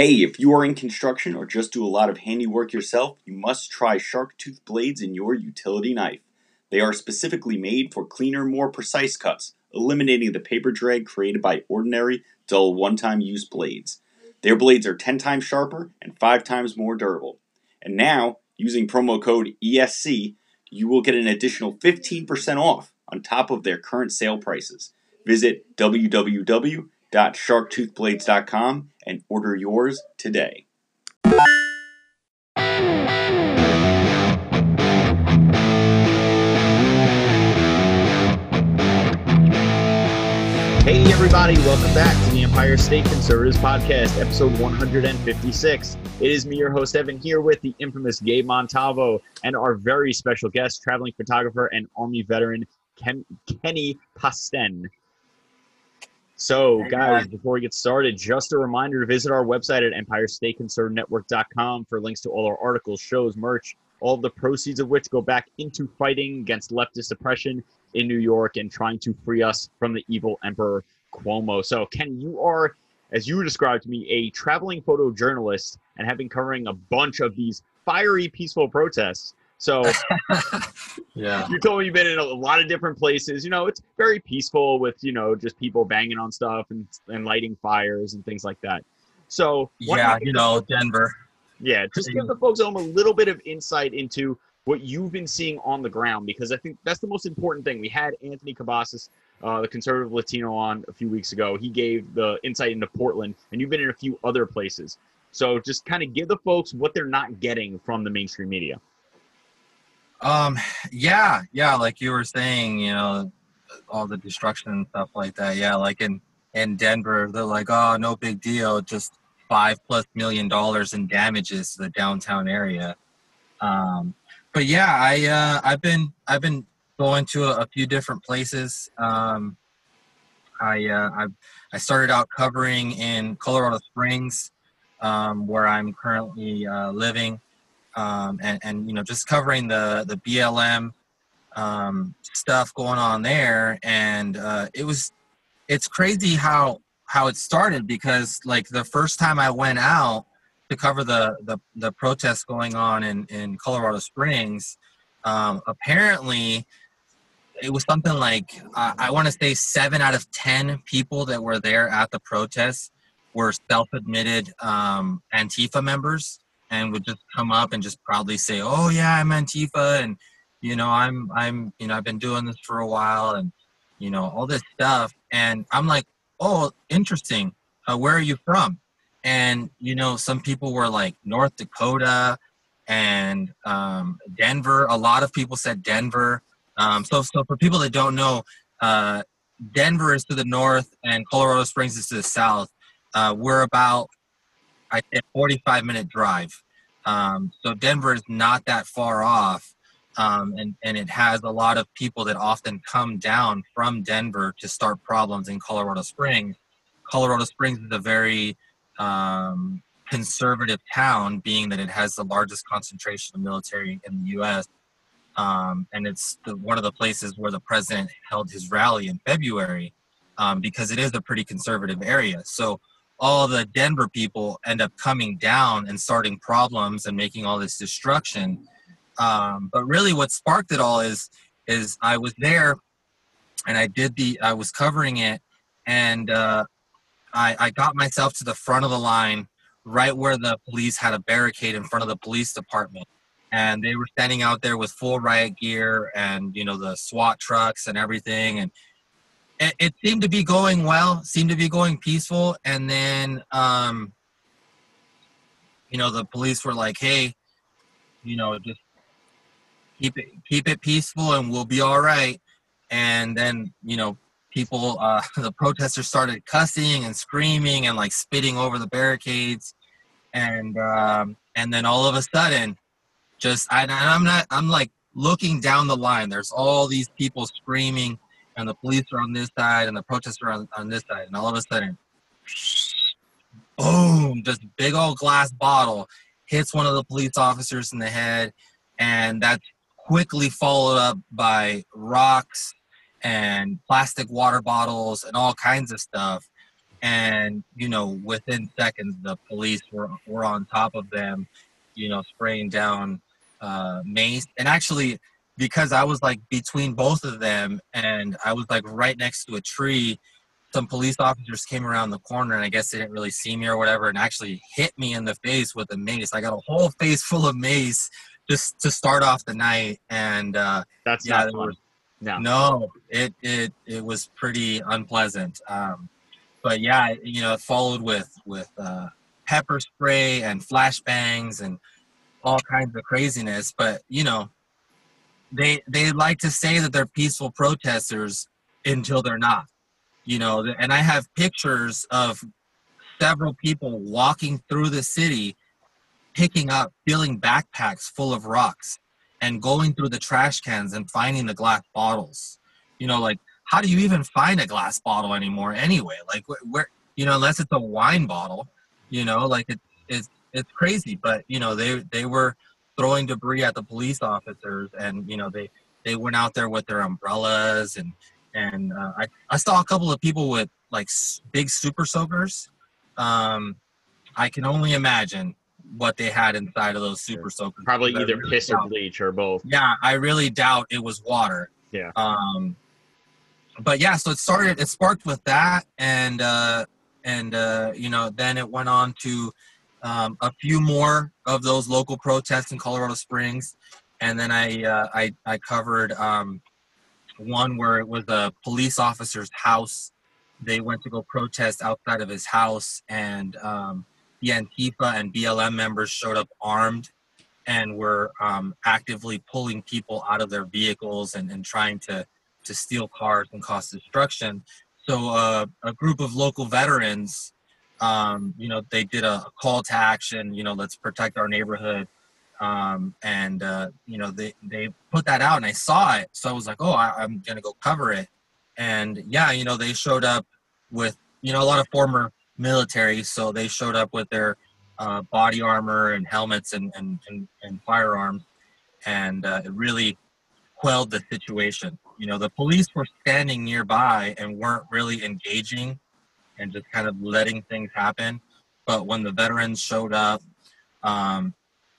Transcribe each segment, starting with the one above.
Hey, if you are in construction or just do a lot of handiwork yourself, you must try Shark Tooth blades in your utility knife. They are specifically made for cleaner, more precise cuts, eliminating the paper drag created by ordinary, dull, one time use blades. Their blades are 10 times sharper and 5 times more durable. And now, using promo code ESC, you will get an additional 15% off on top of their current sale prices. Visit www.sharktoothblades.com and order yours today. Hey, everybody, welcome back to the Empire State Conservatives Podcast, episode 156. It is me, your host, Evan, here with the infamous Gabe Montalvo and our very special guest, traveling photographer and Army veteran, Ken- Kenny Pasten. So, guys, before we get started, just a reminder to visit our website at EmpireStateConservativeNetwork.com for links to all our articles, shows, merch, all the proceeds of which go back into fighting against leftist oppression in New York and trying to free us from the evil Emperor Cuomo. So, Ken, you are, as you described to me, a traveling photojournalist and have been covering a bunch of these fiery, peaceful protests. So, Yeah. you told me you've been in a lot of different places. You know, it's very peaceful with you know just people banging on stuff and and lighting fires and things like that. So, Yeah, you you know, Denver. yeah, just give the folks at home a little bit of insight into what you've been seeing on the ground because I think that's the most important thing. We had Anthony Cabasas, uh, the conservative Latino, on a few weeks ago. He gave the insight into Portland, and you've been in a few other places. So just kind of give the folks what they're not getting from the mainstream media. Um, yeah, yeah, like you were saying, you know, all the destruction and stuff like that. Yeah, like in in Denver, they're like, oh, no big deal, just five plus million dollars in damages to the downtown area. Um, but yeah, I uh, I've been I've been going to a, a few different places. Um, I uh, I I started out covering in Colorado Springs, um, where I'm currently uh, living um, and and you know just covering the the BLM um, stuff going on there, and uh, it was it's crazy how how it started because like the first time I went out to cover the the, the protests going on in in Colorado Springs, um, apparently it was something like uh, I want to say seven out of ten people that were there at the protests were self-admitted um, Antifa members and would just come up and just proudly say, "Oh yeah, I'm Antifa, and you know, I'm I'm you know, I've been doing this for a while, and you know, all this stuff." And I'm like, "Oh, interesting. Uh, where are you from?" And you know, some people were like North Dakota and um, Denver. A lot of people said Denver. Um, so, so for people that don't know, uh, Denver is to the north and Colorado Springs is to the south. Uh, we're about I think 45 minute drive. Um, so Denver is not that far off. Um, and, and it has a lot of people that often come down from Denver to start problems in Colorado Springs. Colorado Springs is a very um, conservative town, being that it has the largest concentration of military in the U.S. Um, and it's the, one of the places where the president held his rally in February um, because it is a pretty conservative area. So all the Denver people end up coming down and starting problems and making all this destruction. Um, but really, what sparked it all is is I was there, and I did the I was covering it, and uh, I I got myself to the front of the line, right where the police had a barricade in front of the police department, and they were standing out there with full riot gear and you know the SWAT trucks and everything, and it, it seemed to be going well, seemed to be going peaceful, and then um, you know the police were like, "Hey, you know, just keep it keep it peaceful, and we'll be all right." And then you know, people, uh, the protesters started cussing and screaming and like spitting over the barricades, and um, and then all of a sudden, just I, I'm not, I'm like looking down the line. There's all these people screaming and the police are on this side and the protesters are on, on this side and all of a sudden boom just big old glass bottle hits one of the police officers in the head and that's quickly followed up by rocks and plastic water bottles and all kinds of stuff. And you know within seconds the police were were on top of them you know spraying down uh mace. And actually because i was like between both of them and i was like right next to a tree some police officers came around the corner and i guess they didn't really see me or whatever and actually hit me in the face with a mace i got a whole face full of mace just to start off the night and uh That's yeah, not fun. No. no, it it it was pretty unpleasant. Um, but yeah, you know, it followed with with uh, pepper spray and flashbangs and all kinds of craziness. But you know, they they like to say that they're peaceful protesters until they're not. You know, and I have pictures of several people walking through the city, picking up, filling backpacks full of rocks and going through the trash cans and finding the glass bottles. You know, like how do you even find a glass bottle anymore anyway? Like wh- where you know, unless it's a wine bottle, you know, like it, it's it's crazy. But you know, they they were throwing debris at the police officers, and you know, they they went out there with their umbrellas and and uh, I I saw a couple of people with like s- big super soakers. Um, I can only imagine what they had inside of those super soakers. Probably either really piss or bleach or both. yeah, I really doubt it was water. Yeah. Um, but yeah, so it started. It sparked with that, and uh, and uh, you know, then it went on to um, a few more of those local protests in Colorado Springs, and then I uh, I I covered um, one where it was a police officer's house. They went to go protest outside of his house, and um, the Antifa and BLM members showed up armed and were um, actively pulling people out of their vehicles and, and trying to, to steal cars and cause destruction. So uh, a group of local veterans, um, you know, they did a, call to action, you know, let's protect our neighborhood. Um, and, uh, you know, they, they put that out and I saw it. So I was like, oh, I, I'm going to go cover it. And yeah, you know, they showed up with, you know, a lot of former military. So they showed up with their uh, body armor and helmets and, and, and, and firearms. And uh, it really quelled the situation. You know, the police were standing nearby and weren't really engaging and just kind of letting things happen. But when the veterans showed up, um,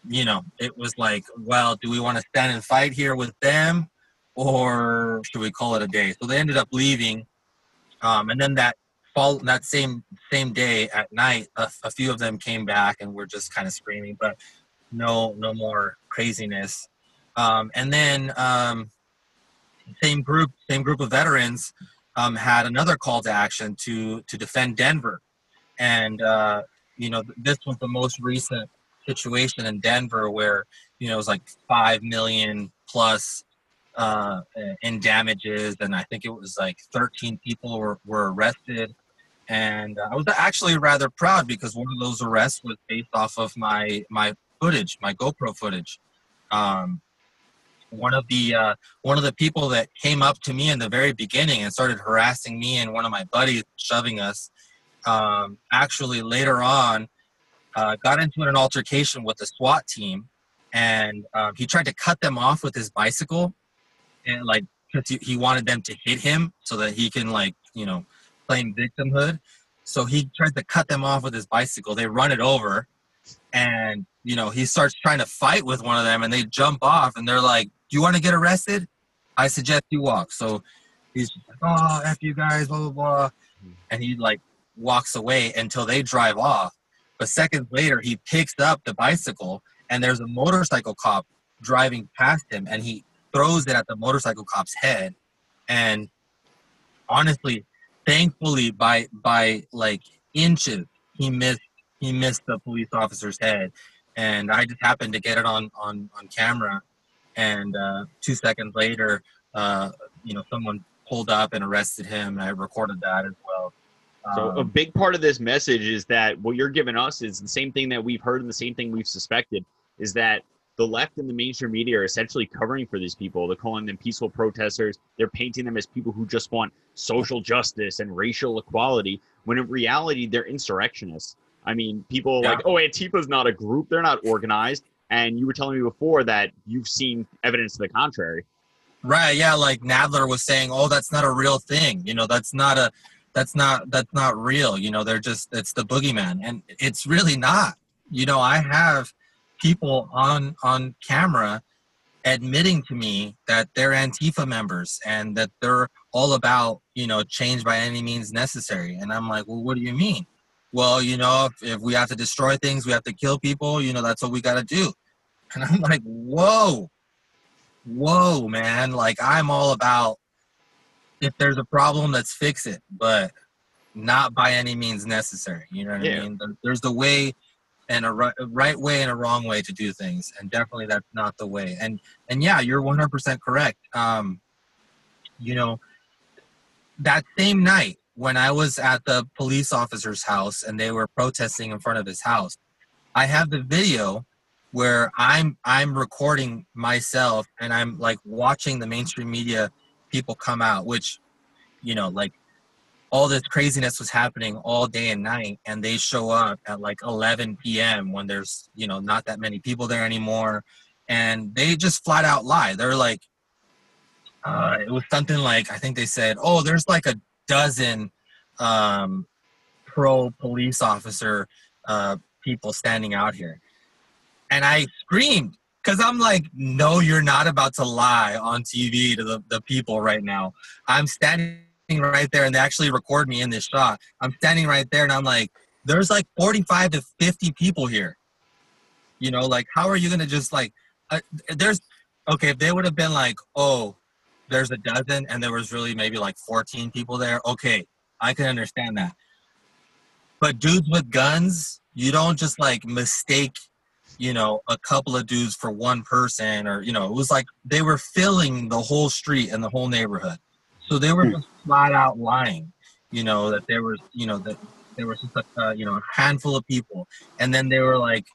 you know, it was like, well, do we want to stand and fight here with them or should we call it a day? So they ended up leaving. Um, and then that fall that same same day at night, a, a few of them came back and were just kind of screaming, but no no more craziness. Um, and then um, same group same group of veterans um, had another call to action to to defend Denver, and uh, you know this was the most recent situation in Denver where you know it was like five million plus uh, in damages, and I think it was like 13 people were, were arrested. And uh, I was actually rather proud because one of those arrests was based off of my my footage, my GoPro footage. Um, one of the uh, one of the people that came up to me in the very beginning and started harassing me and one of my buddies, shoving us. Um, actually, later on, uh, got into an altercation with the SWAT team, and um, he tried to cut them off with his bicycle, and like because he, he wanted them to hit him so that he can like you know claim victimhood. So he tries to cut them off with his bicycle. They run it over, and you know he starts trying to fight with one of them, and they jump off, and they're like, "Do you want to get arrested? I suggest you walk." So he's "Oh, f you guys, blah blah blah," and he like walks away until they drive off. But seconds later, he picks up the bicycle, and there's a motorcycle cop driving past him, and he throws it at the motorcycle cop's head. And honestly, thankfully, by by like inches, he missed he missed the police officer's head, and I just happened to get it on on on camera. And uh, two seconds later, uh, you know, someone pulled up and arrested him, and I recorded that as well. So a Um, big part of this message is that what you're giving us is the same thing that we've heard and the same thing we've suspected is that the left and the mainstream media are essentially covering for these people. They're calling them peaceful protesters. They're painting them as people who just want social justice and racial equality, when in reality they're insurrectionists. I mean, people are Yeah. like, "Oh, Antifa's not a group; they're not organized." And you were telling me before that you've seen evidence to the contrary. Right, yeah, like Nadler was saying, "Oh, that's not a real thing. You know, that's not a that's not that's not real you know they're just it's the boogeyman and it's really not you know i have people on on camera admitting to me that they're antifa members and that they're all about you know change by any means necessary and i'm like well what do you mean well you know if, if we have to destroy things we have to kill people you know that's what we got to do and i'm like whoa whoa man like i'm all about if there's a problem, let's fix it, but not by any means necessary. You know what yeah. I mean? There's the way and a right, a right way and a wrong way to do things, and definitely that's not the way. And and yeah, you're 100% correct. Um, you know, that same night when I was at the police officer's house and they were protesting in front of his house, I have the video where I'm I'm recording myself and I'm like watching the mainstream media people come out, which, you know, like all this craziness was happening all day and night, and they show up at like 11 p.m. when there's, you know, not that many people there anymore. And they just flat out lie. They're like, uh, it was something like, I think they said, oh, there's like a dozen um, pro police officer uh, people standing out here. And I screamed because I'm like, no, you're not about to lie on TV to the, the people right now. I'm standing right there and they actually record me in this shot. I'm standing right there and I'm like, there's like 45 to 50 people here. You know, like, how are you going to just like, uh, there's, okay, if they would have been like, oh, there's a dozen and there was really maybe like 14 people there, okay, I can understand that. But dudes with guns, you don't just like mistake you know, a couple of dudes for one person, or you know, it was like they were filling the whole street and the whole neighborhood. So they were hmm. just flat out lying, you know, that there was, you know, that there was just a, uh, you know, a handful of people, and then they were like,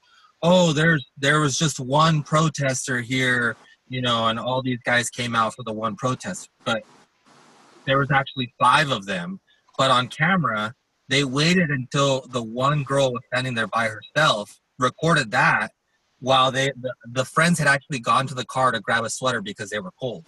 oh, there's there was just one protester here, you know, and all these guys came out for the one protest, but there was actually five of them, but on camera they waited until the one girl was standing there by herself recorded that while they the, the friends had actually gone to the car to grab a sweater because they were cold.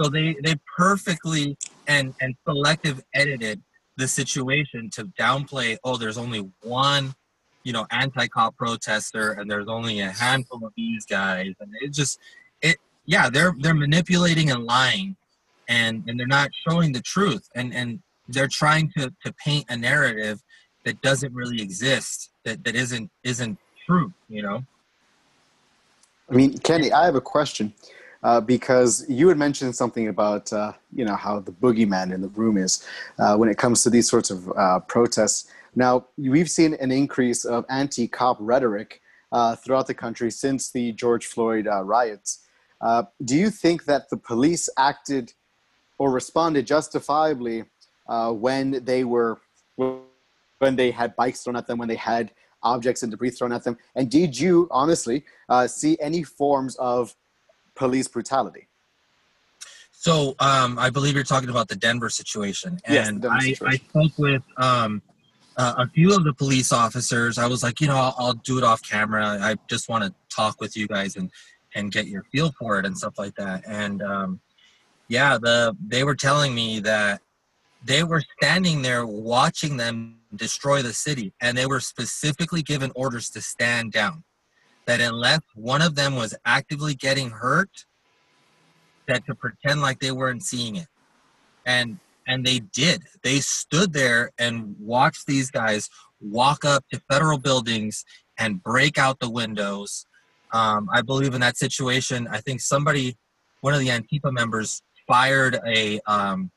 So they they perfectly and and selective edited the situation to downplay. Oh, there's only one, you know, anti-cop protester, and there's only a handful of these guys, and it just it yeah they're they're manipulating and lying, and and they're not showing the truth, and and they're trying to to paint a narrative that doesn't really exist that that isn't isn't true you know I mean, Kenny, I have a question uh, because you had mentioned something about uh, you know how the boogeyman in the room is uh, when it comes to these sorts of uh, protests. Now, we've seen an increase of anti-cop rhetoric uh, throughout the country since the George Floyd uh, riots. do you think that the police acted or responded justifiably when they were when they had bikes thrown at them, when they had objects and debris thrown at them? And did you honestly uh, see any forms of police brutality? So um, I believe you're talking about the Denver situation, and yes, Denver I. I spoke with um, uh, a few of the police officers. I was like, you know, I'll, I'll do it off camera. I just want to talk with you guys and and get your feel for it and stuff like that. And um, yeah, the they were telling me that they were standing there watching them destroy the city, and they were specifically given orders to stand down. That unless one of them was actively getting hurt, that to pretend like they weren't seeing it. And and they did. They stood there and watched these guys walk up to federal buildings and break out the windows. Um, I believe in that situation, I think somebody, one of the Antifa members, fired a um,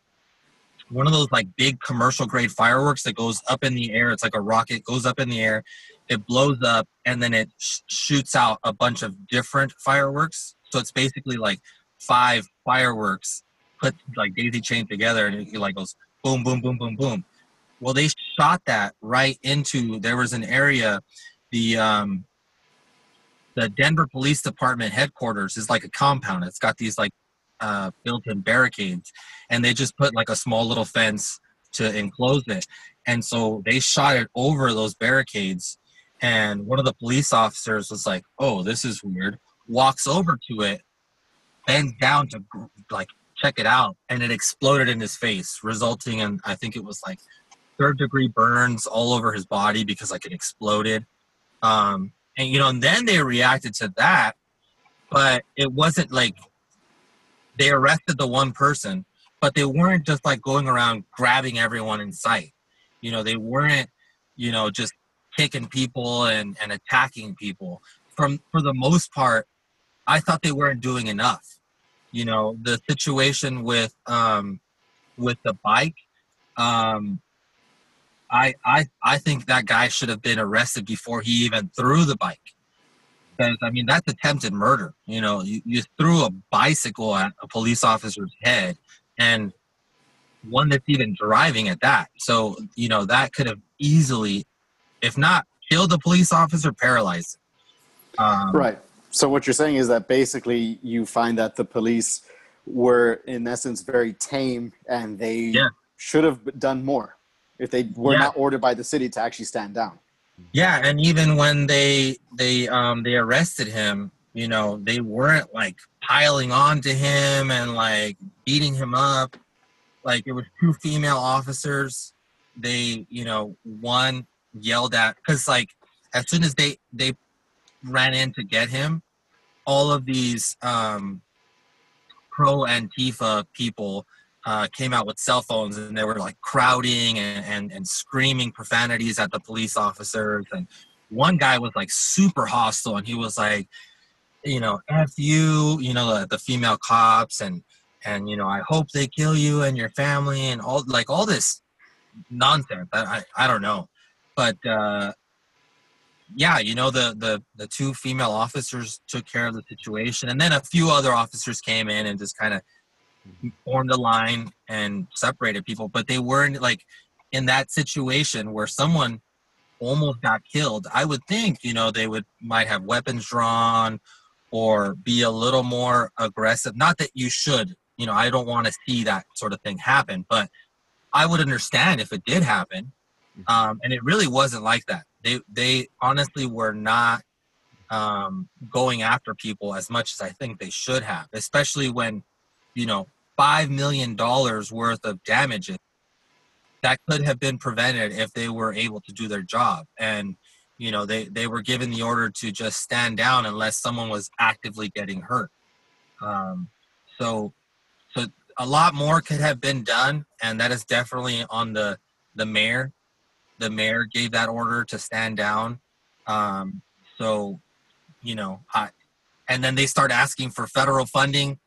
one of those like big commercial grade fireworks that goes up in the air. It's like a rocket goes up in the air, it blows up, and then it sh- shoots out a bunch of different fireworks. So it's basically like five fireworks put like daisy chain together, and it like goes boom, boom, boom, boom, boom. Well, they shot that right into. There was an area, the um, the Denver Police Department headquarters is like a compound. It's got these like uh, built-in barricades, and they just put like a small little fence to enclose it. And so they shot it over those barricades. And one of the police officers was like, "Oh, this is weird." Walks over to it, bends down to like check it out, and it exploded in his face, resulting in I think it was like third degree burns all over his body because like it exploded. Um, and you know, and then they reacted to that, but it wasn't like they arrested the one person, but they weren't just like going around grabbing everyone in sight. You know, they weren't, you know, just kicking people and, and attacking people. From for the most part, I thought they weren't doing enough. You know, the situation with um, with the bike, um, I I I think that guy should have been arrested before he even threw the bike. Because I mean that's attempted murder. You know, you, you threw a bicycle at a police officer's head, and one that's even driving at that. So you know that could have easily, if not killed the police officer, paralyzed. Um, right. So what you're saying is that basically you find that the police were in essence very tame and they yeah. should have done more if they were yeah. not ordered by the city to actually stand down. Yeah, and even when they they um they arrested him, you know, they weren't like piling on to him and like beating him up. Like it was two female officers. They, you know, one yelled at because like as soon as they they ran in to get him, all of these um, pro Antifa people uh, came out with cell phones and they were like crowding and, and, and screaming profanities at the police officers. And one guy was like super hostile and he was like, you know, F you, you know, the, the female cops and, and, you know, I hope they kill you and your family and all like all this nonsense. I, I, I don't know. But, uh, yeah, you know, the, the, the two female officers took care of the situation. And then a few other officers came in and just kind of formed a line and separated people. But they weren't like in that situation where someone almost got killed. I would think, you know, they would might have weapons drawn or be a little more aggressive. Not that you should, you know, I don't want to see that sort of thing happen, but I would understand if it did happen. Mm-hmm. Um, and it really wasn't like that they they honestly were not um, going after people as much as I think they should have, especially when you know five million dollars worth of damages that could have been prevented if they were able to do their job. And you know they they were given the order to just stand down unless someone was actively getting hurt. Um, so so a lot more could have been done and that is definitely on the the mayor. The mayor gave that order to stand down. Um, so, you know, I, and then they start asking for federal funding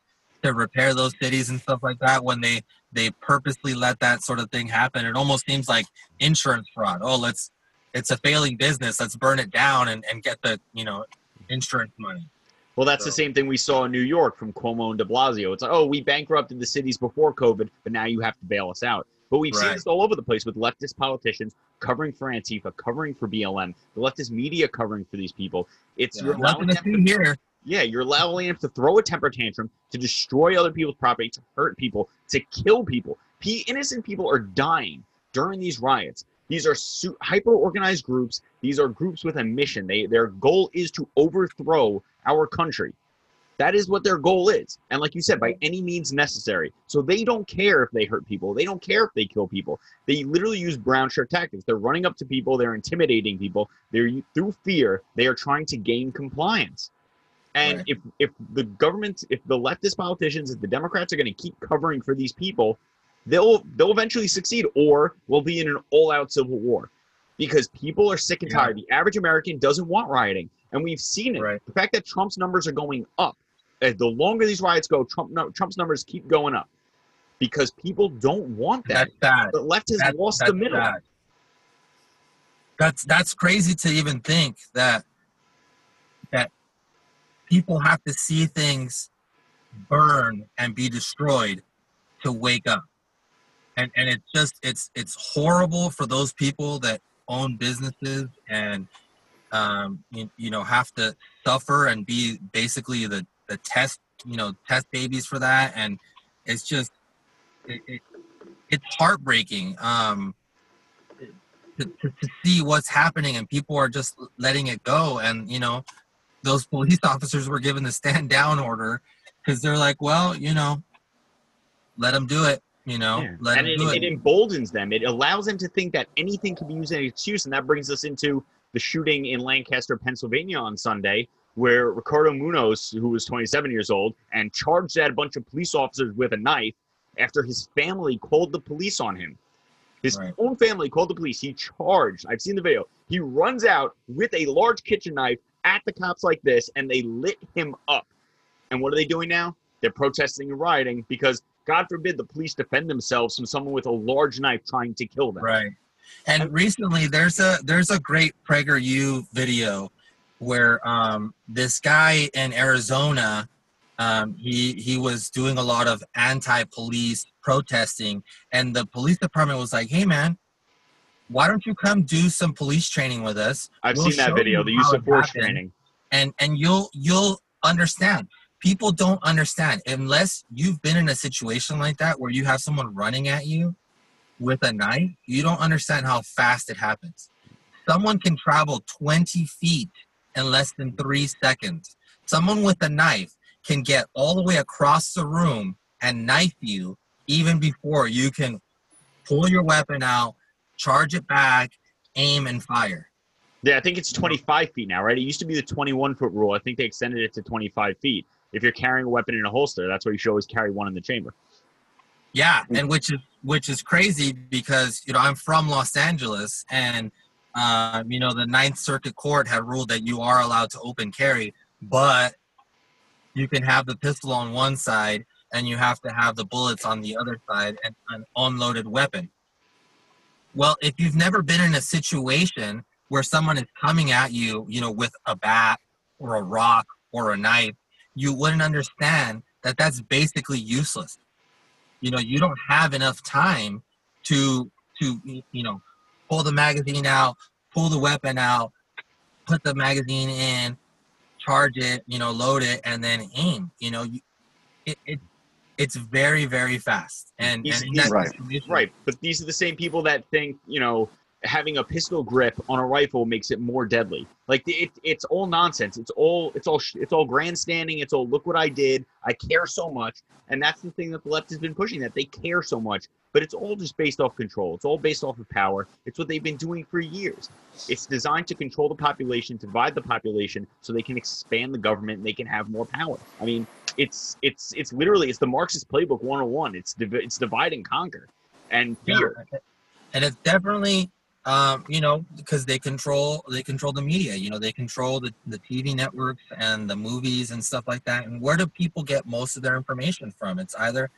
to repair those cities and stuff like that when they they purposely let that sort of thing happen. It almost seems like insurance fraud. Oh, let's it's a failing business. Let's burn it down and, and get the you know insurance money. Well, that's so. the same thing we saw in New York from Cuomo and De Blasio. It's like, oh, we bankrupted the cities before COVID, but now you have to bail us out. But we've right. seen this all over the place with leftist politicians covering for Antifa, covering for BLM, the leftist media covering for these people. It's yeah, them to, here. Yeah, you're allowing them to throw a temper tantrum, to destroy other people's property, to hurt people, to kill people. P- innocent people are dying during these riots. These are su- hyper organized groups. These are groups with a mission. They their goal is to overthrow our country. That is what their goal is. And like you said, by any means necessary. So they don't care if they hurt people. They don't care if they kill people. They literally use brown shirt tactics. They're running up to people. They're intimidating people. They're through fear. They are trying to gain compliance. And right. if if the government, if the leftist politicians, if the Democrats are going to keep covering for these people, they'll they'll eventually succeed, or we'll be in an all-out civil war, because people are sick and tired. The average American doesn't want rioting, and we've seen it. Right. The fact that Trump's numbers are going up eh, the longer these riots go, Trump no, Trump's numbers keep going up because people don't want that. That's bad. The left has that's, lost that's the middle. Bad. That's that's crazy to even think that that people have to see things burn and be destroyed to wake up. And and it's just it's it's horrible for those people that own businesses and um, you, you know have to suffer and be basically the the test you know test babies for that and it's just it, it, it's heartbreaking um to, to, to see what's happening and people are just letting it go and you know those police officers were given the stand down order because they're like well you know let them do it. You know, Yeah. let and them it, do it it. emboldens them. It allows them to think that anything can be used as an excuse, and that brings us into the shooting in Lancaster, Pennsylvania on Sunday, where Ricardo Munoz, who was 27 years old, and charged at a bunch of police officers with a knife after his family called the police on him. His Right. own family called the police. He charged. I've seen the video. He runs out with a large kitchen knife at the cops like this, and they lit him up. And what are they doing now? They're protesting and rioting because, God forbid, the police defend themselves from someone with a large knife trying to kill them. Right. And recently, there's a there's a great PragerU video where um, this guy in Arizona, um, he he was doing a lot of anti-police protesting, and the police department was like, "Hey, man, why don't you come do some police training with us? I've We'll seen that video, the use of force training. and and you'll you'll understand." People don't understand unless you've been in a situation like that where you have someone running at you with a knife, you don't understand how fast it happens. Someone can travel 20 feet in less than three seconds. Someone with a knife can get all the way across the room and knife you even before you can pull your weapon out, charge it back, aim, and fire. Yeah, I think it's 25 feet now, right? It used to be the 21 foot rule. I think they extended it to 25 feet. If you're carrying a weapon in a holster, that's why you should always carry one in the chamber. Yeah, and which is which is crazy because you know I'm from Los Angeles, and uh, you know the Ninth Circuit Court had ruled that you are allowed to open carry, but you can have the pistol on one side and you have to have the bullets on the other side and an unloaded weapon. Well, if you've never been in a situation where someone is coming at you, you know, with a bat or a rock or a knife, you wouldn't understand that that's basically useless. You know you don't have enough time to to you know pull the magazine out pull the weapon out put the magazine in charge it you know load it and then aim. You know you, it, it it's very very fast. And, He's- and in Right. Right, but these are the same people that think, you know, having a pistol grip on a rifle makes it more deadly. Like it, it's all nonsense. It's all it's all it's all grandstanding. It's all look what I did. I care so much, and that's the thing that the left has been pushing that they care so much. But it's all just based off control. It's all based off of power. It's what they've been doing for years. It's designed to control the population, to divide the population, so they can expand the government and they can have more power. I mean, it's it's it's literally it's the Marxist playbook 101. It's div- it's divide and conquer, and fear. Yeah. and it's definitely um, you know because they control they control the media you know they control the, the tv networks and the movies and stuff like that. And where do people get most of their information from? It's either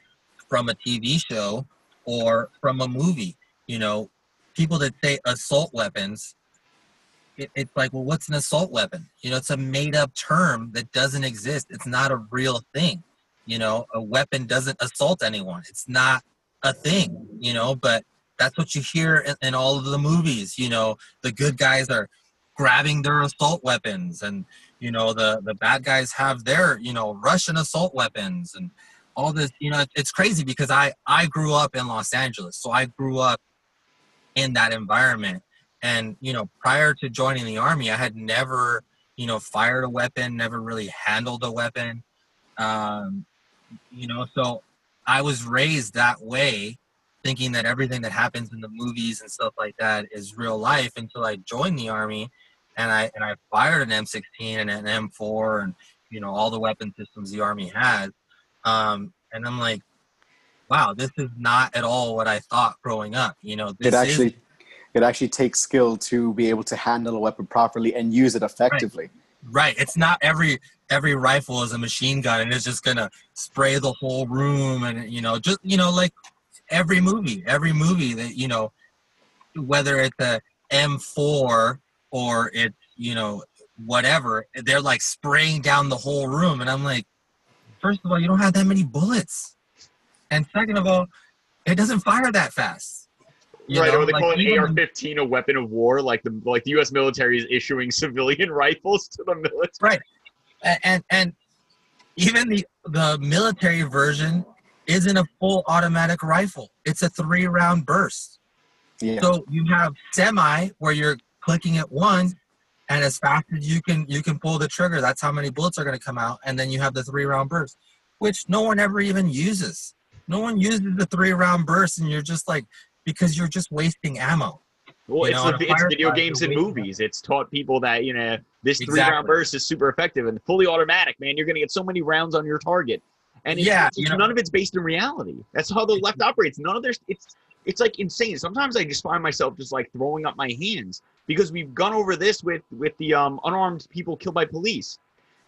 from a tv show or from a movie you know. People that say assault weapons it, it's like well what's an assault weapon? You know it's a made up term that doesn't exist. It's not a real thing you know. A weapon doesn't assault anyone. It's not a thing you know but that's what you hear in, in all of the movies you know the good guys are grabbing their assault weapons and you know the the bad guys have their you know russian assault weapons and all this you know it's crazy because i i grew up in los angeles so i grew up in that environment. And you know prior to joining the army i had never you know fired a weapon never really handled a weapon. Um you know so i was raised that way thinking that everything that happens in the movies and stuff like that is real life until I joined the army and I and I fired an M16 and an M4 and you know all the weapon systems the army has. Um, and I'm like wow this is not at all what I thought growing up you know this It actually is, it actually takes skill to be able to handle a weapon properly and use it effectively. right. It's not every every rifle is a machine gun and it's just gonna spray the whole room and you know just you know like every movie every movie that you know whether it's a m4 or it's you know whatever they're like spraying down the whole room and i'm like first of all you don't have that many bullets and second of all it doesn't fire that fast You right, know, or they like, call an even- AR-15 a weapon of war, like the like the U.S. military is issuing civilian rifles to the military. A- and and even the the military version isn't a full automatic rifle it's a three round burst Yeah. so you have semi where you're clicking it once and as fast as you can you can pull the trigger that's how many bullets are going to come out and then you have the three round burst which no one ever even uses no one uses the three round burst, and you're just like because you're just wasting ammo. Well, You it's, know, the, it's video games and you're wasting movies. It's taught people that you know this three round burst is super effective and fully automatic. Man, you're going to get so many rounds on your target, and Yeah, it's- know- none of it's based in reality. That's how the left operates. None of their it's it's like insane. Sometimes I just find myself just like throwing up my hands because we've gone over this with with the um, unarmed people killed by police.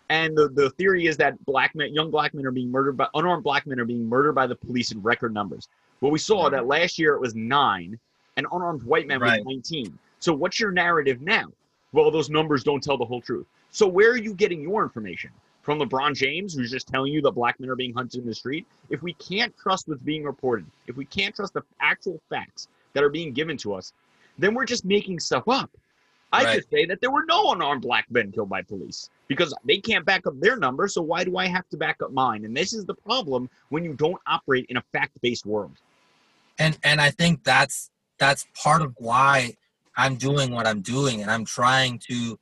And the, the theory is that black men, young black men are being murdered by unarmed black men are being murdered by the police in record numbers. Well, we saw that last year it was nine, and unarmed white men Right. was 19. So what's your narrative now? Well, those numbers don't tell the whole truth. So where are you getting your information? From LeBron James, who's just telling you that black men are being hunted in the street? If we can't trust what's being reported, if we can't trust the actual facts that are being given to us, then we're just making stuff up. I Right. could say that there were no unarmed black men killed by police because they can't back up their number. So why do I have to back up mine? And this is the problem when you don't operate in a fact-based world. and and I think that's that's part of why I'm doing what I'm doing, and I'm trying to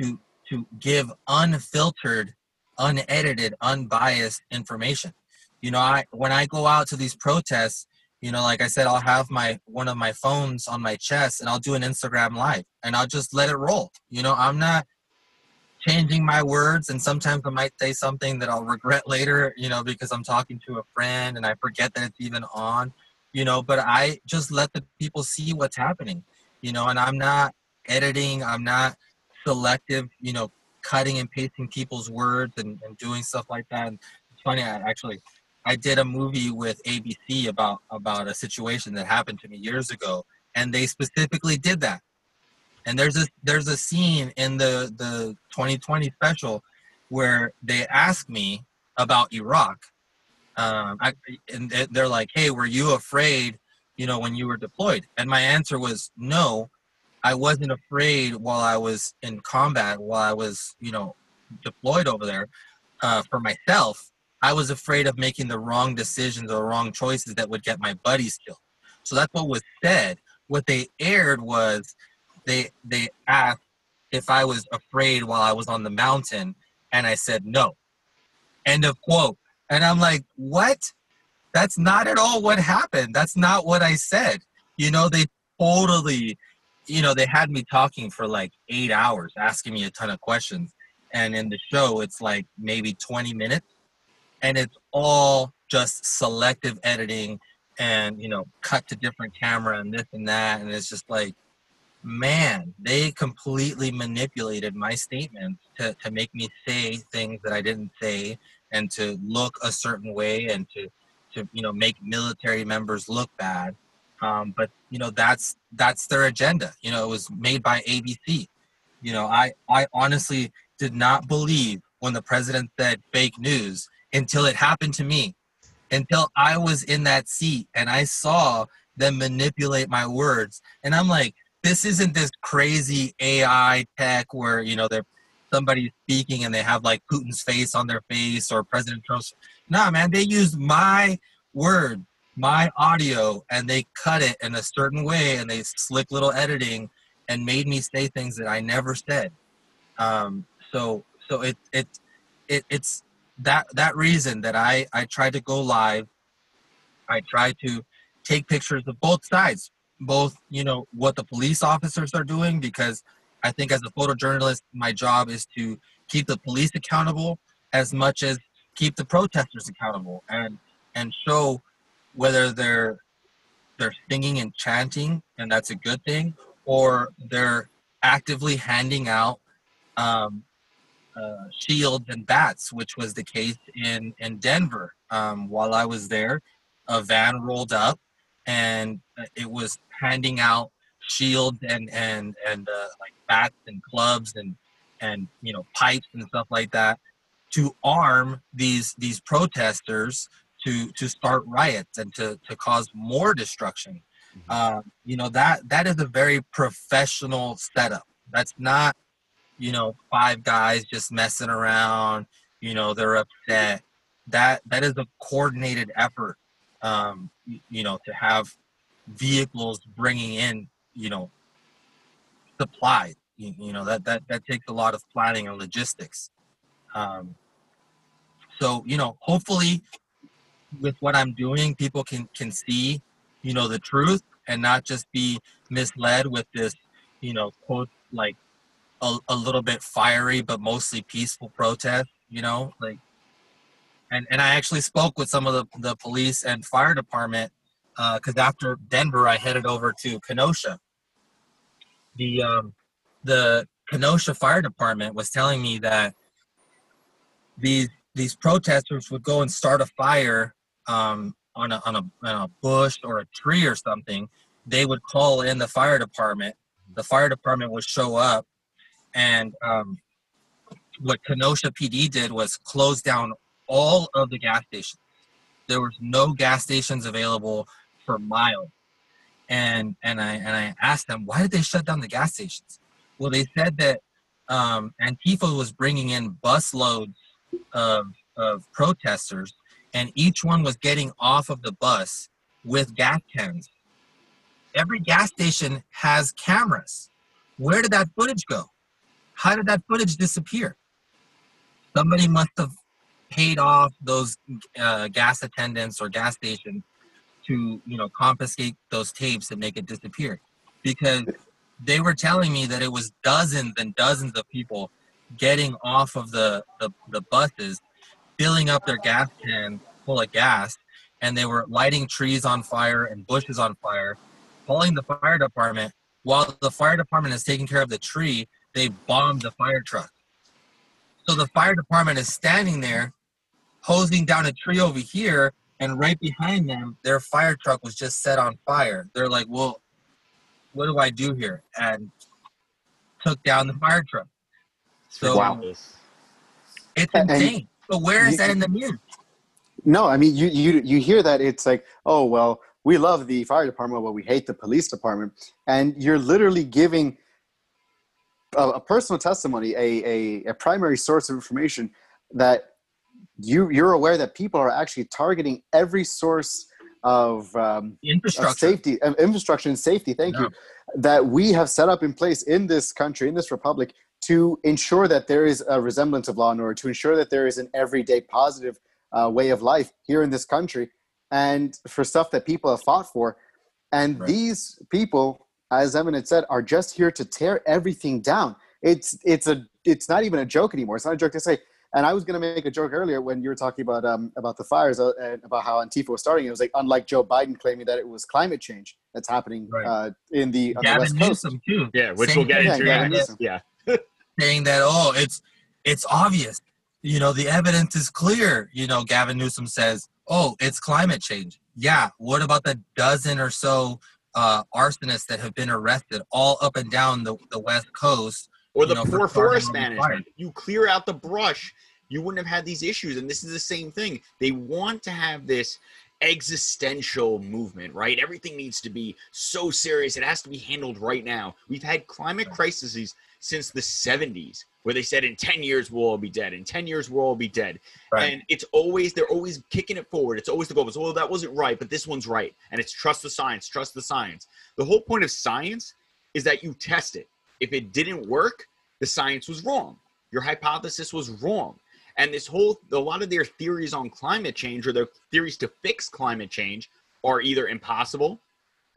to to give unfiltered, unedited, unbiased information. You know, I when I go out to these protests, you know, like I said, I'll have my one of my phones on my chest, and I'll do an Instagram live, and I'll just let it roll. You know, I'm not changing my words and sometimes i might say something that i'll regret later you know because i'm talking to a friend and i forget that it's even on you know but i just let the people see what's happening you know and i'm not editing i'm not selective you know cutting and pasting people's words and, and doing stuff like that. And it's funny I actually i did a movie with abc about about a situation that happened to me years ago and they specifically did that. And there's a there's a scene in the the 20/20 special where they ask me about iraq. Um, I, and they- they're like, "Hey, were you afraid, you know, when you were deployed?" And my answer was, "No, I wasn't afraid while I was in combat, while I was, you know, deployed over there uh, for myself. I was afraid of making the wrong decisions or wrong choices that would get my buddies killed. So that's what was said. What they aired was they they asked if I was afraid while I was on the mountain, and I said no. End of quote. And I'm like, what? That's not at all what happened. That's not what I said. You know, they totally, you know, they had me talking for like eight hours, asking me a ton of questions. And in the show, it's like maybe 20 minutes. And it's all just selective editing and, you know, cut to different camera and this and that. And it's just like, man, they completely manipulated my statements to, to make me say things that I didn't say and to look a certain way and to to you know make military members look bad um, but you know that's that's their agenda. You know it was made by abc you know i i honestly did not believe when the president said fake news until it happened to me. Until i was in that seat and i saw them manipulate my words. And i'm like this isn't this crazy ai tech where you know they're somebody speaking and they have like Putin's face on their face or President Trump's. Nah, man, they used my word, my audio, and they cut it in a certain way and they slick little editing and made me say things that I never said. Um, so, so it, it, it, it's that, that reason that I, I try to go live. I try to take pictures of both sides, both, you know, what the police officers are doing because I think as a photojournalist, my job is to keep the police accountable as much as keep the protesters accountable and and show whether they're they're singing and chanting and that's a good thing or they're actively handing out um, uh, shields and bats which was the case in in denver. Um, while i was there a van rolled up and it was handing out shields and and and uh, like bats and clubs and and you know pipes and stuff like that to arm these these protesters to to start riots and to to cause more destruction. Uh, you know that that is a very professional setup. That's not you know five guys just messing around you know they're upset. That that is a coordinated effort um, you know to have vehicles bringing in you know supplies. You, you know that that that takes a lot of planning and logistics. Um, so you know hopefully with what I'm doing, people can can see, you know, the truth and not just be misled with this, you know, quote like a, a little bit fiery but mostly peaceful protest. You know, like, and and I actually spoke with some of the the police and fire department because uh, after Denver, I headed over to Kenosha. The um, the Kenosha Fire Department was telling me that these these protesters would go and start a fire um, on a on a, on a bush or a tree or something. They would call in the fire department. The fire department would show up, and um, what Kenosha PD did was close down all of the gas stations. There was no gas stations available for miles. And and I and I asked them why did they shut down the gas stations? Well, they said that um, Antifa was bringing in bus loads of of protesters, and each one was getting off of the bus with gas cans. Every gas station has cameras. Where did that footage go? How did that footage disappear? Somebody must have paid off those uh, gas attendants or gas stations to you know confiscate those tapes and make it disappear because they were telling me that it was dozens and dozens of people getting off of the, the, the buses filling up their gas can full of gas and they were lighting trees on fire and bushes on fire calling the fire department while the fire department is taking care of the tree they bombed the fire truck so the fire department is standing there hosing down a tree over here and right behind them, their fire truck was just set on fire. They're like, "Well, what do I do here?" And took down the fire truck. So wow. it's insane. But where is you, that in the news? No, I mean you you you hear that it's like, oh well, we love the fire department, but we hate the police department, and you're literally giving a, a personal testimony, a, a a primary source of information that you you're aware that people are actually targeting every source of, um, infrastructure. Of safety of infrastructure and safety thank you that we have set up in place in this country in this republic to ensure that there is a resemblance of law and order to ensure that there is an everyday positive uh, way of life here in this country and for stuff that people have fought for and right. these people as evan had said are just here to tear everything down it's it's a it's not even a joke anymore it's not a joke to say and I was going to make a joke earlier when you were talking about um, about the fires uh, and about how Antifa was starting. It was like unlike Joe Biden claiming that it was climate change that's happening right. uh, in the, on Gavin the West Newsom Coast. too. Yeah, which Same we'll get into. Yeah, yeah. saying that oh, it's it's obvious. You know, the evidence is clear. You know, Gavin Newsom says, "Oh, it's climate change." Yeah. What about the dozen or so uh, arsonists that have been arrested all up and down the, the West Coast? or the know, poor forest management. You clear out the brush, you wouldn't have had these issues. And this is the same thing. They want to have this existential movement, right? Everything needs to be so serious. It has to be handled right now. We've had climate crises since the 70s where they said in 10 years we'll all be dead. In 10 years we'll all be dead. Right. And it's always, they're always kicking it forward. It's always the goal. It's, well, that wasn't right, but this one's right. And it's trust the science, trust the science. The whole point of science is that you test it. If it didn't work, the science was wrong. Your hypothesis was wrong. And this whole, a lot of their theories on climate change or their theories to fix climate change are either impossible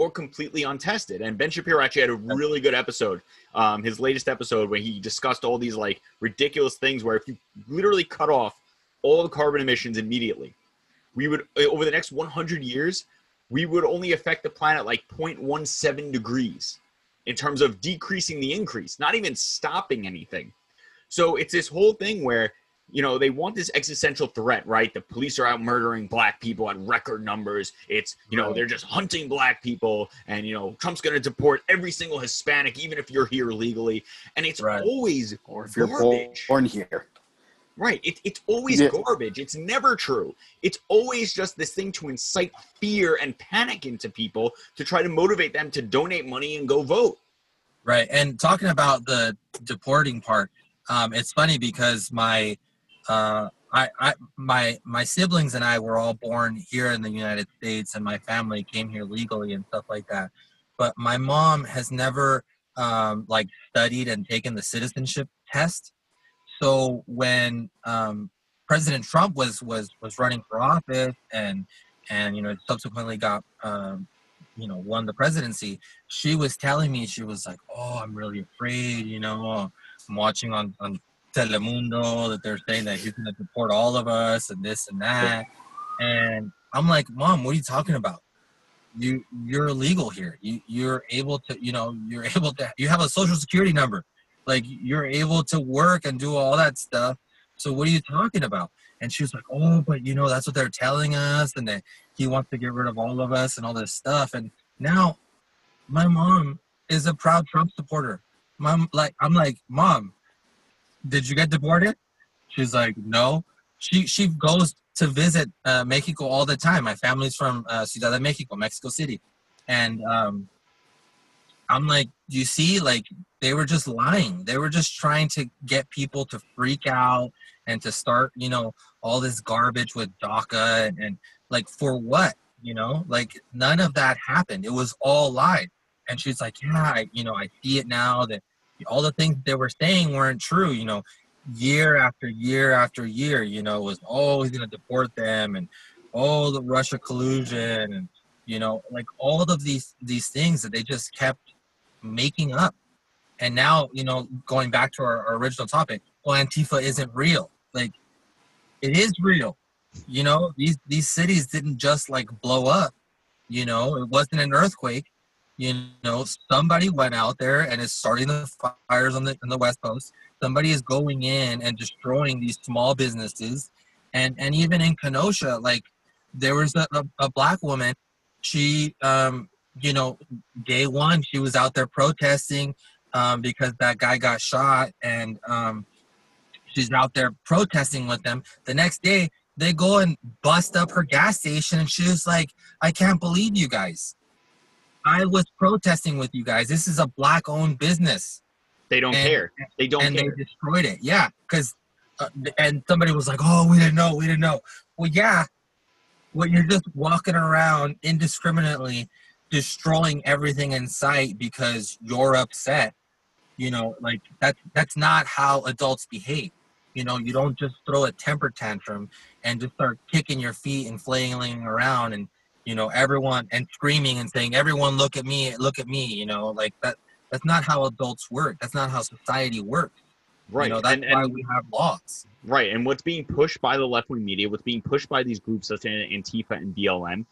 or completely untested. And Ben Shapiro actually had a really good episode, um, his latest episode, where he discussed all these like ridiculous things where if you literally cut off all the carbon emissions immediately, we would, over the next 100 years, we would only affect the planet like 0.17 degrees in terms of decreasing the increase, not even stopping anything. So it's this whole thing where you know they want this existential threat, right? The police are out murdering black people at record numbers. It's you know they're just hunting black people, and you know Trump's going to deport every single Hispanic, even if you're here legally. And it's right. always or if you're garbage. born here. Right. It, it's always yeah. garbage. It's never true. It's always just this thing to incite fear and panic into people to try to motivate them to donate money and go vote. Right. And talking about the deporting part, um, it's funny because my uh, I, I my my siblings and I were all born here in the United States, and my family came here legally and stuff like that. But my mom has never um, like studied and taken the citizenship test. So when um, President Trump was was was running for office and and you know subsequently got um, you know won the presidency, she was telling me she was like, "Oh, I'm really afraid," you know. I'm watching on on Telemundo that they're saying that he's to deport all of us and this and that, and I'm like, "Mom, what are you talking about?" you you're illegal here. You you're able to you know you're able to you have a social security number, like you're able to work and do all that stuff. So what are you talking about? And she was like, oh, but you know that's what they're telling us, and that he wants to get rid of all of us and all this stuff. And now, my mom is a proud Trump supporter. Mom, like I'm like, mom, did you get deported? She's like, no. She she goes to visit uh, Mexico all the time. My family's from uh, Ciudad de Mexico, Mexico City, and um, I'm like, you see, like they were just lying. They were just trying to get people to freak out and to start, you know, all this garbage with DACA and, and like for what? You know, like none of that happened. It was all lied. And she's like, yeah, I, you know, I see it now that all the things they were saying weren't true. You know, year after year after year, you know, was always going to deport them and all the Russia collusion and you know, like all of these these things that they just kept making up. And now, you know, going back to our, our original topic, well, Antifa isn't real. Like, it is real. You know, these these cities didn't just like blow up. You know, it wasn't an earthquake. You know, somebody went out there and is starting the fires on the on the West Coast. Somebody is going in and destroying these small businesses. And and even in kenosha like there was a, a, a black woman. She um you know day one she was out there protesting um because that guy got shot and um she's out there protesting with them. The next day they go and bust up her gas station and she was like i can't believe you guys i was protesting with you guys this is a black owned business they don't and, care. They don't and care. they destroyed it. Yeah, because uh, and somebody was like, "Oh, we didn't know. We didn't know." Well, yeah. When you're just walking around indiscriminately destroying everything in sight because you're upset, you know, like that's that's not how adults behave. You know, you don't just throw a temper tantrum and just start kicking your feet and flailing around and you know everyone and screaming and saying everyone look at me look at me you know like that that's not how adults work. That's not how society works. Right. You know, that's and, and, why we have laws. Right. And what's being pushed by the left wing media, what's being pushed by these groups such as Antifa and BLM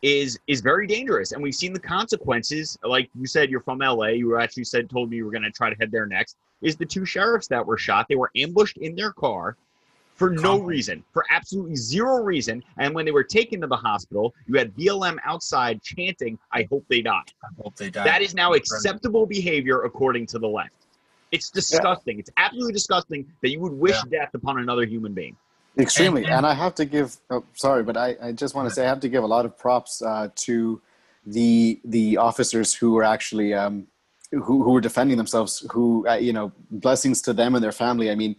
is is very dangerous. And we've seen the consequences. Like you said, you're from LA. You actually said told me you were gonna try to head there next. Is the two sheriffs that were shot. They were ambushed in their car for no reason, for absolutely zero reason. And when they were taken to the hospital, you had BLM outside chanting, I hope they die. I hope they die. That is now acceptable behavior according to the left. It's disgusting. Yeah. It's absolutely disgusting that you would wish yeah. death upon another human being. Extremely. And, and, and I have to give, oh, sorry, but I, I just want to say I have to give a lot of props uh, to the the officers who were actually um, who, who were defending themselves who uh, you know blessings to them and their family i mean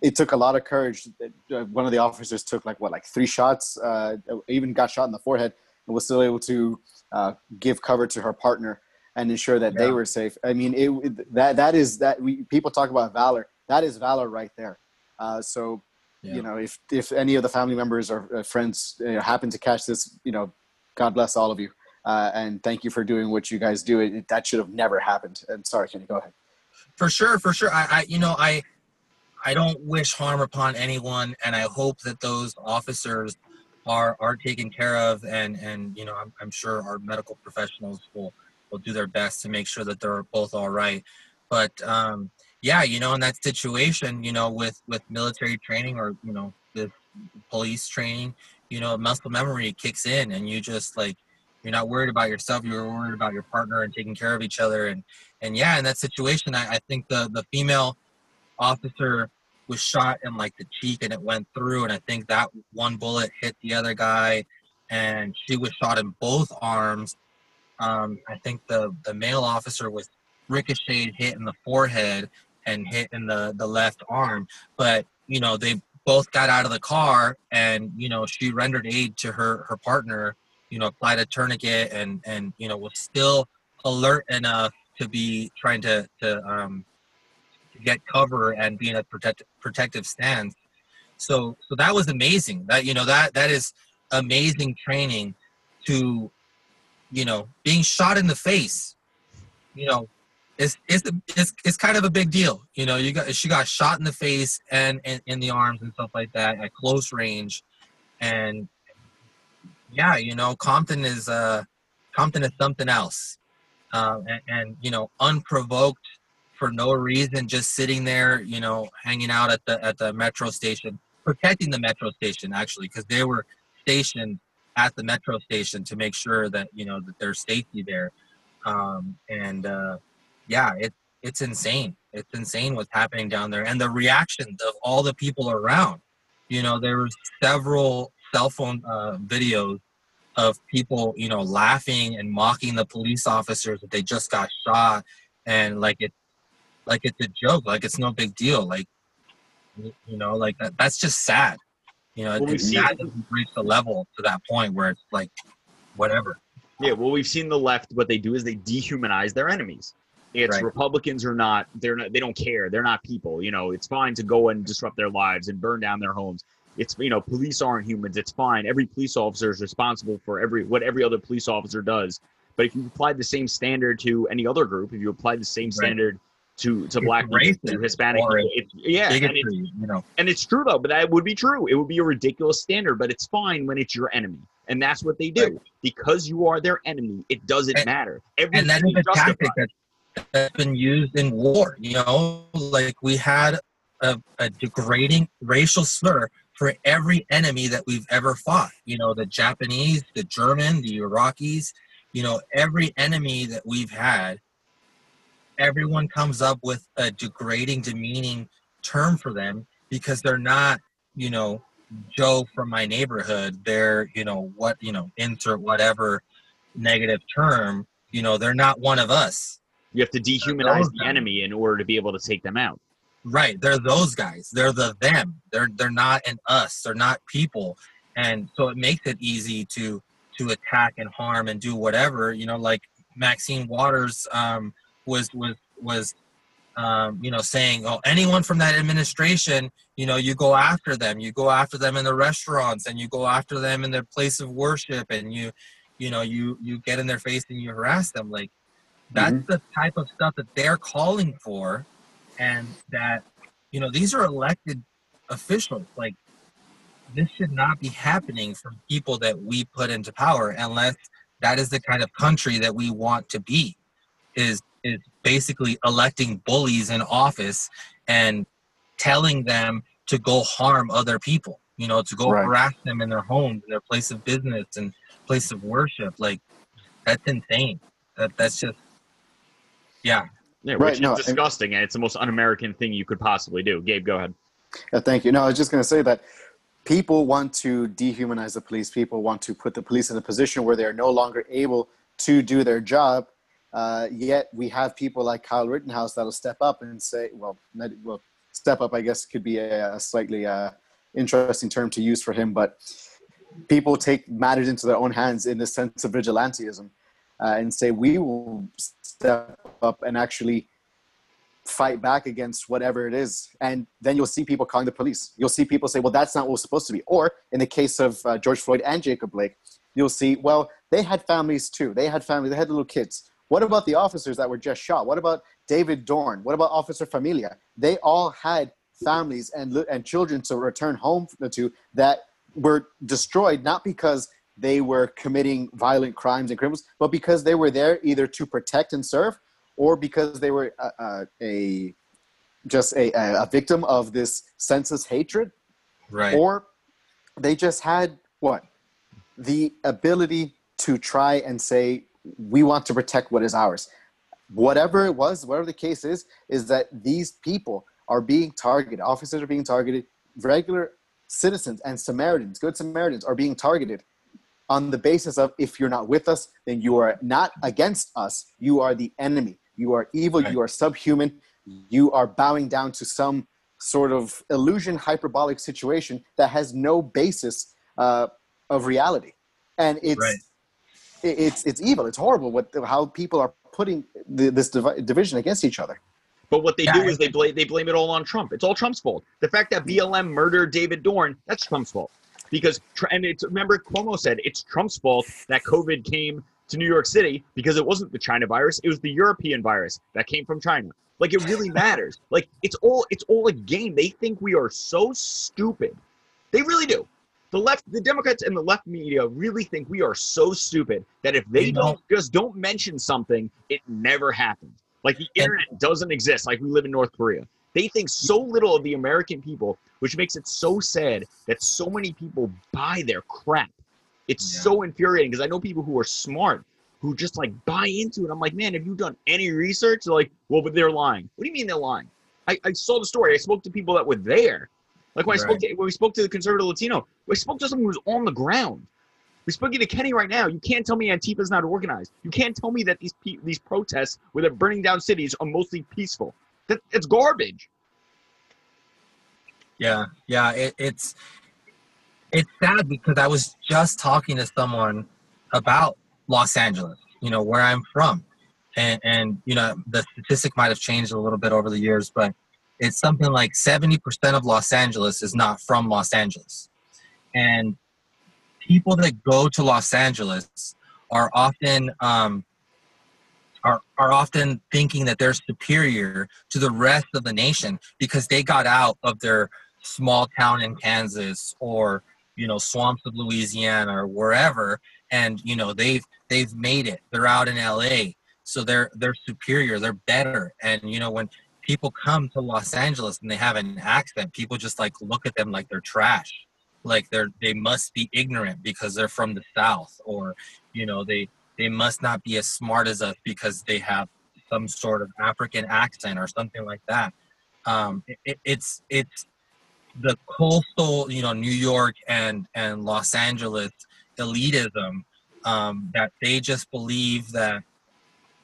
it took a lot of courage. Uh, one of the officers took like what, like three shots, uh, even got shot in the forehead, and was still able to uh, give cover to her partner and ensure that yeah. they were safe. I mean, it, that that is that we people talk about valor. That is valor right there. Uh, so, yeah. you know, if if any of the family members or uh, friends you know, happen to catch this, you know, God bless all of you, uh, and thank you for doing what you guys do. It, that should have never happened. And sorry, Kenny, go ahead. For sure, for sure. I, I you know, I I don't wish harm upon anyone, and I hope that those officers are are taken care of, and and you know I'm, I'm sure our medical professionals will will do their best to make sure that they're both all right. But um, yeah, you know, in that situation, you know, with with military training or you know the police training, you know, muscle memory kicks in, and you just like you're not worried about yourself you're worried about your partner and taking care of each other and and yeah in that situation i, I think the the female officer was shot in like the cheek and it went through and i think that one bullet hit the other guy and she was shot in both arms. Um, i think the the male officer was ricocheted hit in the forehead and hit in the the left arm. But you know they both got out of the car and you know she rendered aid to her her partner you know applied a tourniquet and and you know was still alert enough to be trying to to um, get cover and be in a protect, protective stance. So so that was amazing. That you know that that is amazing training to you know being shot in the face. You know, it's it's it's, it's kind of a big deal. You know, you got she got shot in the face and, in the arms and stuff like that at close range, and yeah, you know, Compton is uh Compton is something else, um, and, and you know, unprovoked for no reason, just sitting there, you know, hanging out at the at the metro station, protecting the metro station actually, because they were stationed at the metro station to make sure that you know that there's safety there, um, and uh, yeah, it it's insane. It's insane what's happening down there, and the reactions of all the people around. You know, there were several cell phone uh, videos of people, you know, laughing and mocking the police officers that they just got shot, and like it, like it's a joke, like it's no big deal, like you know, like that, that's just sad. You know, well, it's sad we've reached the level to that point where it's like, whatever. Yeah, well, we've seen the left. What they do is they dehumanize their enemies. It's right. Republicans are not. They're not. They don't care. They're not people. You know, it's fine to go and disrupt their lives and burn down their homes. It's you know, police aren't humans. It's fine. Every police officer is responsible for every what every other police officer does. But if you applied the same standard to any other group, if you applied the same right. standard to to black people, to Hispanic it's, yeah, and it's, you know, and it's true though. But that would be true. It would be a ridiculous standard, but it's fine when it's your enemy, and that's what they do right. because you are their enemy. It doesn't and, matter. Everything and that is a tactic that that's been used in war. You know, like we had a, a degrading racial slur for every enemy that we've ever fought. You know, the Japanese, the German, the Iraqis, you know, every enemy that we've had, everyone comes up with a degrading, demeaning term for them because they're not, you know, Joe from my neighborhood. They're, you know, what, you know, insert whatever negative term, you know, they're not one of us. You have to dehumanize the enemy in order to be able to take them out. Right. They're those guys. They're the them. They're they're not an us. They're not people. And so it makes it easy to to attack and harm and do whatever. You know, like Maxine Waters um, was was was um, you know saying, oh, anyone from that administration, you know, you go after them. You go after them in the restaurants, and you go after them in their place of worship, and you you know you you get in their face and you harass them. Like that's mm-hmm. the type of stuff that they're calling for, and that you know these are elected officials. Like this should not be happening from people that we put into power, unless that is the kind of country that we want to be. Is is basically electing bullies in office and telling them to go harm other people. You know, to go right. harass them in their homes, their place of business, and place of worship. Like that's insane. That that's just yeah. Yeah, right, which no, is disgusting, and it's the most un-American thing you could possibly do. Gabe, go ahead. Yeah, thank you. No, I was just going to say that people want to dehumanize the police. People want to put the police in a position where they are no longer able to do their job. Uh, yet we have people like Kyle Rittenhouse that'll step up and say, well, not, well, step up, I guess, could be a, a slightly uh, interesting term to use for him, but people take matters into their own hands in the sense of vigilantism uh, and say we will step up and actually fight back against whatever it is. And then you'll see people calling the police. You'll see people say well that's not what was supposed to be. Or in the case of uh, george floyd and jacob blake you'll see well they had families too. They had families they had little kids what about the officers that were just shot? What about david dorn? What about officer familia? They all had families and and children to return home to that were destroyed not because they were committing violent crimes and criminals, but because they were there either to protect and serve, or because they were a, uh, uh, a just a, a victim of this senseless hatred, right? Or they just had what? The ability to try and say we want to protect what is ours. Whatever it was, whatever the case is, is that these people are being targeted. Officers are being targeted. Regular citizens and Samaritans, good Samaritans, are being targeted on the basis of if you're not with us, then you are not against us. You are the enemy. You are evil. Right. You are subhuman. You are bowing down to some sort of illusion, hyperbolic situation that has no basis uh, of reality, and it's right. It's it's evil. It's horrible what how people are putting the, this divi- division against each other. But what they Yeah, do is they blame they blame it all on Trump. It's all Trump's fault. The fact that BLM murdered David Dorn, that's Trump's fault. Because and it's remember Cuomo said it's Trump's fault that COVID came to New York City because it wasn't the China virus, it was the European virus that came from China. Like it really matters. Like it's all it's all a game. They think we are so stupid. They really do. The left, the Democrats and the left media really think we are so stupid that if they don't just don't mention something, it never happened. Like the internet doesn't exist. Like we live in North Korea. They think so little of the American people, which makes it so sad that so many people buy their crap. It's Yeah. so infuriating because I know people who are smart who just like buy into it. I'm like, man, have you done any research? They're like, well, but they're lying. What do you mean they're lying? I, I saw the story. I spoke to people that were there. Like when I spoke to when we spoke to the conservative Latino, we spoke to someone who was on the ground. We spoke to Kenny right now. You can't tell me Antifa's not organized. You can't tell me that these these protests where they're burning down cities are mostly peaceful. That it's garbage. Yeah, yeah. It, it's it's sad because I was just talking to someone about Los Angeles, you know, where I'm from, and and you know the statistic might have changed a little bit over the years, but it's something like seventy percent of Los Angeles is not from Los Angeles, and people that go to Los Angeles are often um, are are often thinking that they're superior to the rest of the nation because they got out of their small town in Kansas or you know swamps of Louisiana or wherever. And you know they've they've made it. They're out in LA so they're they're superior. They're better. And you know when people come to Los Angeles and they have an accent people just like look at them like they're trash. Like they're they must be ignorant because they're from the south or you know they they must not be as smart as us because they have some sort of African accent or something like that. Um it- it, it's it's the coastal, you know, New York and and Los Angeles elitism um, that they just believe that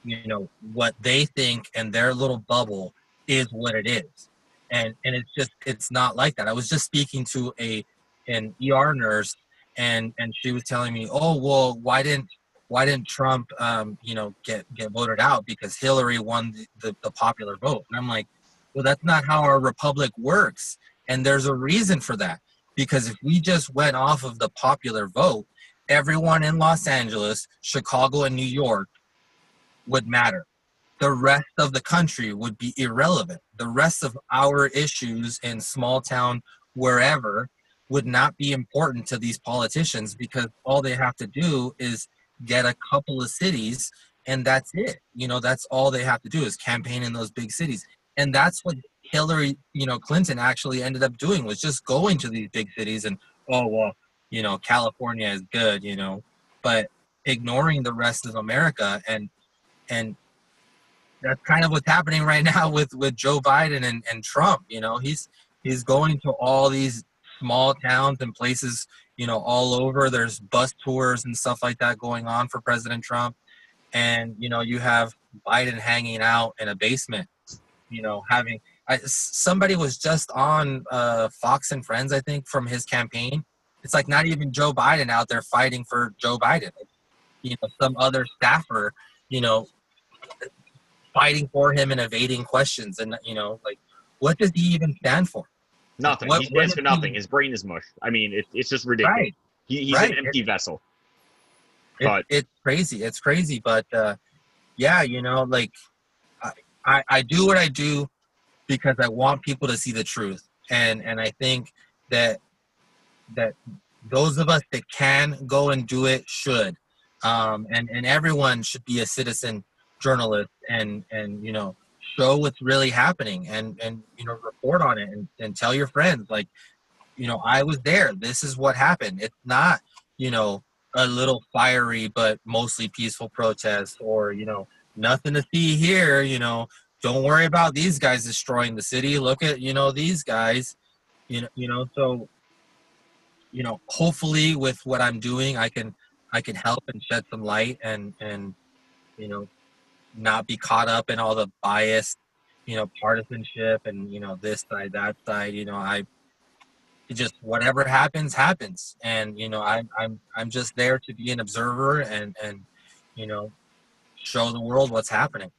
you know what they think and their little bubble is what it is, and and it's just it's not like that. I was just speaking to a an ER nurse, and and she was telling me, oh well, why didn't why didn't Trump, um, you know, get get voted out because Hillary won the, the, the popular vote? And I'm like, well, that's not how our republic works. And there's a reason for that. Because if we just went off of the popular vote, everyone in Los Angeles, Chicago, and New York would matter. The rest of the country would be irrelevant. The rest of our issues in small town, wherever, would not be important to these politicians because all they have to do is get a couple of cities and that's it. You know, that's all they have to do is campaign in those big cities. And that's what Hillary, you know, Clinton actually ended up doing was just going to these big cities and oh well, you know, California is good, you know, but ignoring the rest of America and and that's kind of what's happening right now with with Joe Biden and, and Trump. You know, he's he's going to all these small towns and places, you know, all over. There's bus tours and stuff like that going on for President Trump, and you know, you have Biden hanging out in a basement, you know, having. I, somebody was just on uh, Fox and Friends, I think, from his campaign. It's like not even Joe Biden out there fighting for Joe Biden. You know, some other staffer, you know, fighting for him and evading questions, and you know, like, what does he even stand for? Nothing. What- he stands for if he- nothing. His brain is mush. I mean, it, it's just ridiculous. Right. He, he's Right. an empty vessel. It- But- it's crazy. It's crazy, but uh, yeah, you know, like I, I, I do what I do because I want people to see the truth, and and I think that that those of us that can go and do it should, um, and and everyone should be a citizen journalist and and you know show what's really happening and and you know report on it and, and tell your friends like you know i was there. This is what happened. It's not you know a little fiery but mostly peaceful protest or you know nothing to see here you know. Don't worry about these guys destroying the city. Look at you know these guys. You know you know so you know hopefully with what i'm doing i can i can help and shed some light and and you know not be caught up in all the bias you know partisanship and you know this side that side you know i just whatever happens happens and you know i'm i'm i'm just there to be an observer and and you know show the world what's happening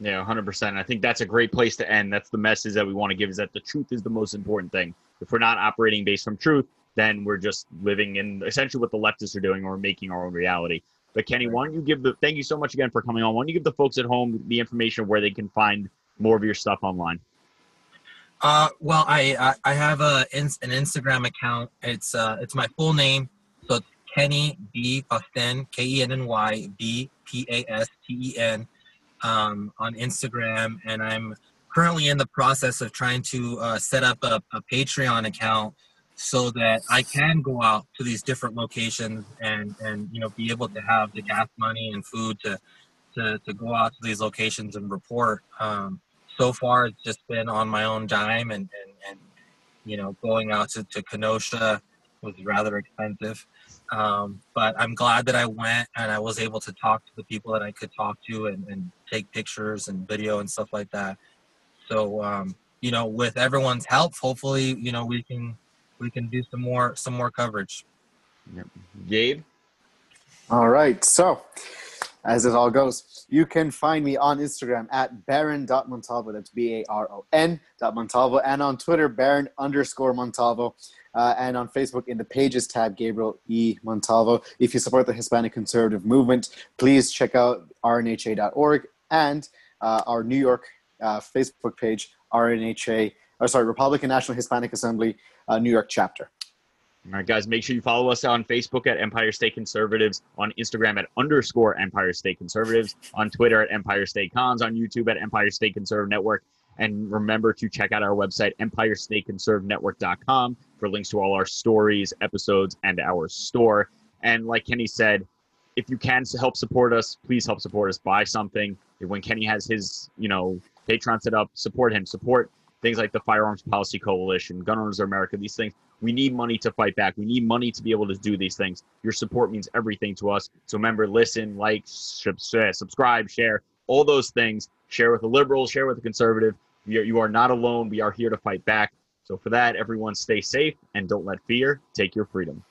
Yeah, 100%. I think that's a great place to end. That's the message that we want to give is that the truth is the most important thing. If we're not operating based on truth, then we're just living in essentially what the leftists are doing or making our own reality. But Kenny, why don't you give the thank you so much again for coming on. Why don't you give the folks at home the information where they can find more of your stuff online? Uh, well, I, I, have a an Instagram account. It's uh it's my full name, so Kenny B Pasten K E N N Y B P A S T E N um, on Instagram, and I'm currently in the process of trying to uh, set up a, a Patreon account so that I can go out to these different locations and and you know be able to have the gas money and food to to, to go out to these locations and report. Um, so far, it's just been on my own dime and and, and you know going out to, to Kenosha was rather expensive. Um, but I'm glad that I went and I was able to talk to the people that I could talk to and, and take pictures and video and stuff like that. So um, you know, with everyone's help, hopefully, you know, we can we can do some more some more coverage. Yep. Gabe. All right. So, as it all goes, you can find me on Instagram at baron.montalvo. That's B A R O N dot Montalvo. And on Twitter, baron underscore Montalvo. Uh, and on Facebook in the Pages tab, Gabriel E. Montalvo. If you support the Hispanic conservative movement, please check out rnha.org and uh, our New York uh, Facebook page, RNHA, or sorry, Republican National Hispanic Assembly, uh, New York chapter. All right, guys, make sure you follow us on Facebook at Empire State Conservatives, on Instagram at underscore Empire State Conservatives, on Twitter at Empire State Cons, on YouTube at Empire State Conservative Network. And remember to check out our website, EmpireStateConservativeNetwork.com, for links to all our stories, episodes, and our store. And like Kenny said, if you can help support us, please help support us. Buy something. When Kenny has his, you know, Patreon set up, support him. Support things like the Firearms Policy Coalition, Gun Owners of America, these things. We need money to fight back. We need money to be able to do these things. Your support means everything to us. So remember, listen, like, subscribe, share, all those things. Share with the liberals, share with the conservative. You are not alone. We are here to fight back. So for that, everyone stay safe and don't let fear take your freedom.